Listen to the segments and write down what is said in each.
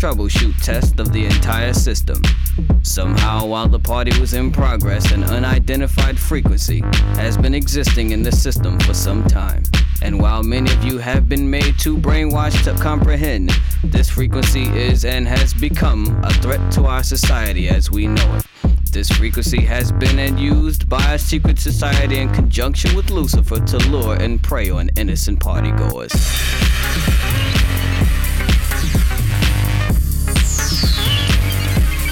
Troubleshoot test of the entire system. Somehow, while the party was in progress, an unidentified frequency has been existing in the system for some time. And while many of you have been made too brainwashed to comprehend, this frequency is and has become a threat to our society as we know it. This frequency has been and used by a secret society in conjunction with Lucifer to lure and prey on innocent partygoers.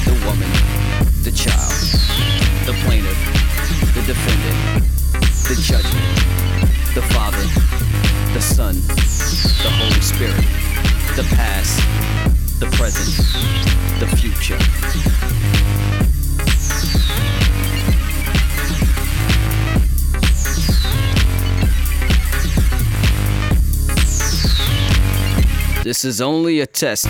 the woman, the child, the plaintiff, the defendant, the judgment, the Father, the Son, the Holy Spirit, the past, the present, the future. This is only a test.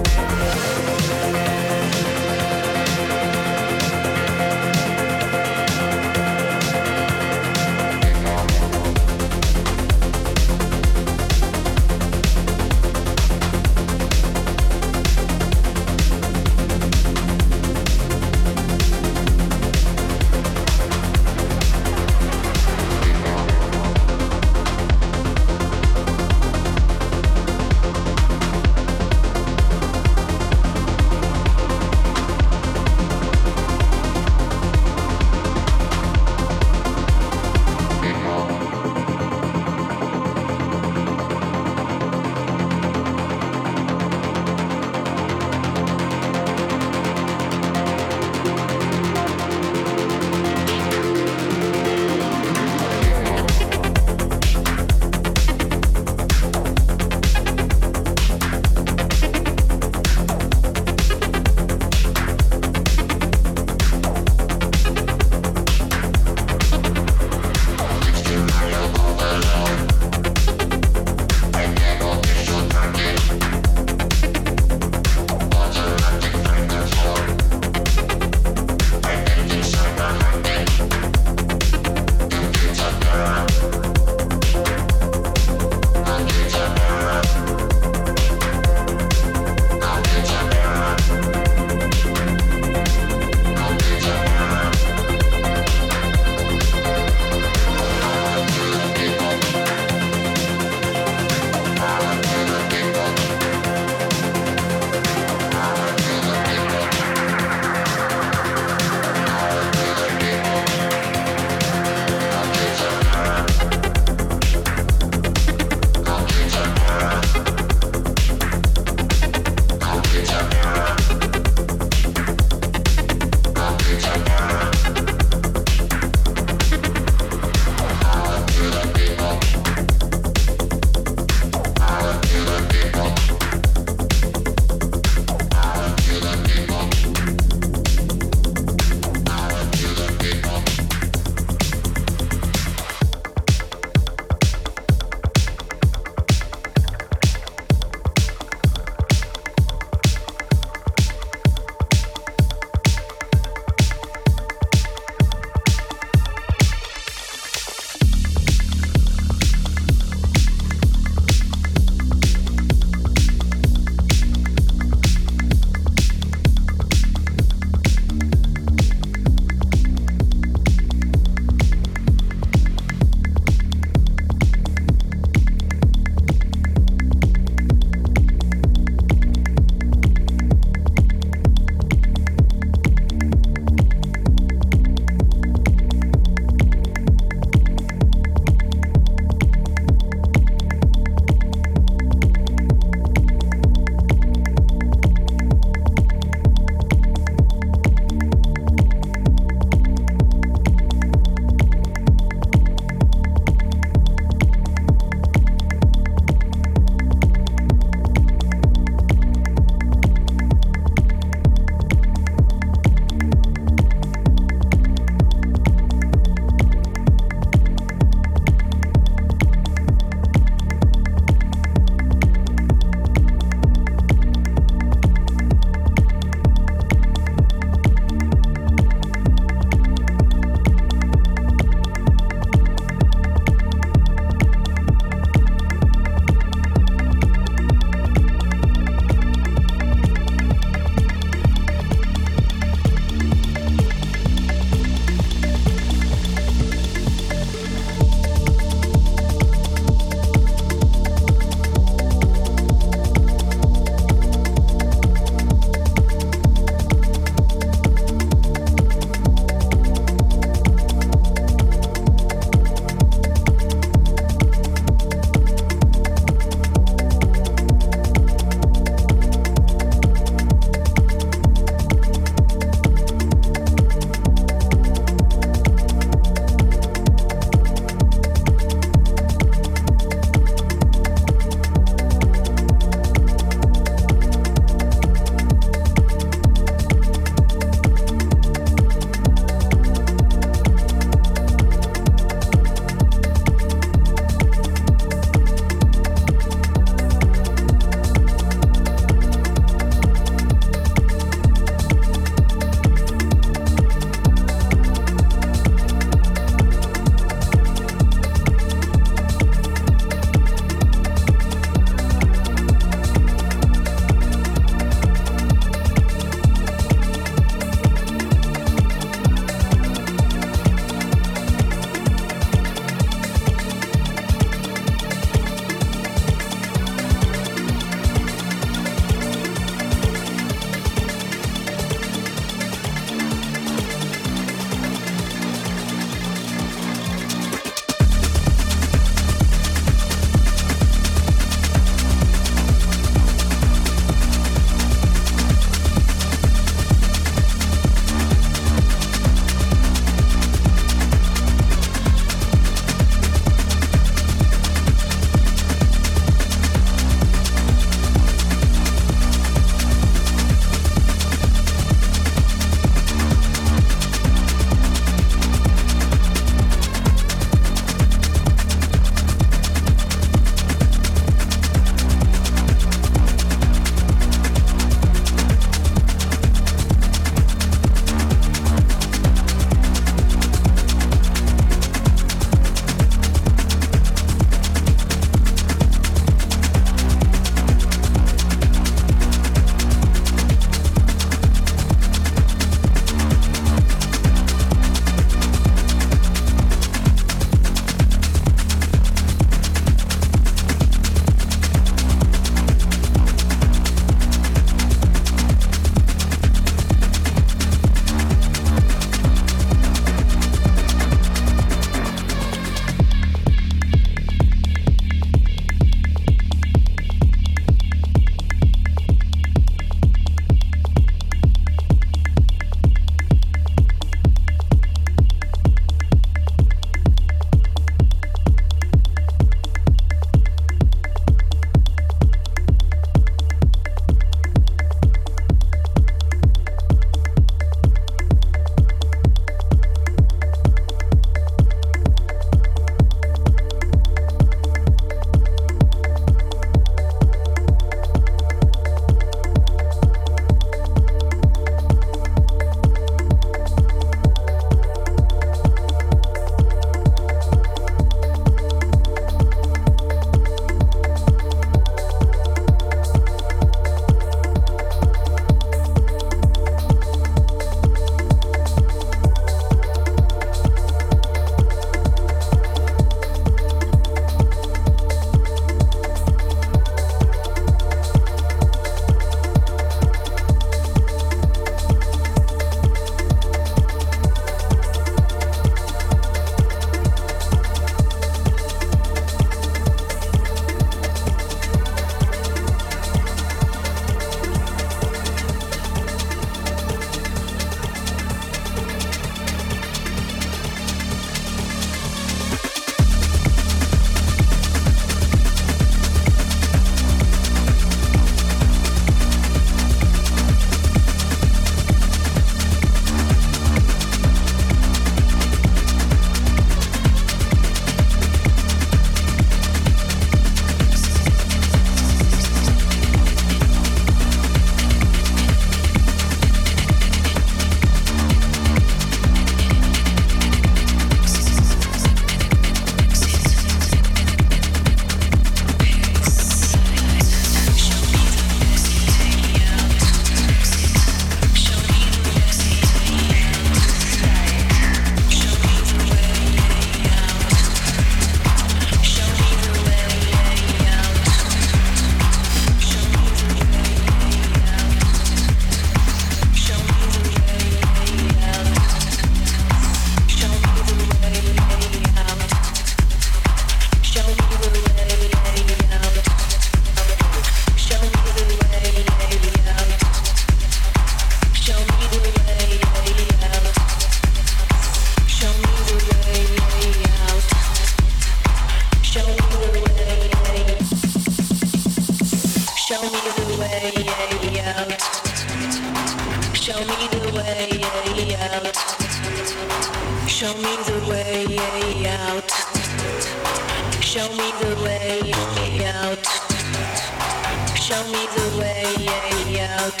way out.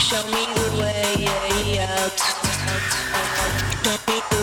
Show me the way out. Show me the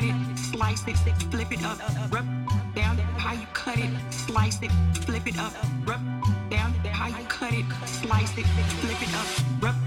cut it, slice it, flip it up, rub down how you cut it, slice it, flip it up, rub down how you cut it, slice it, flip it up, rub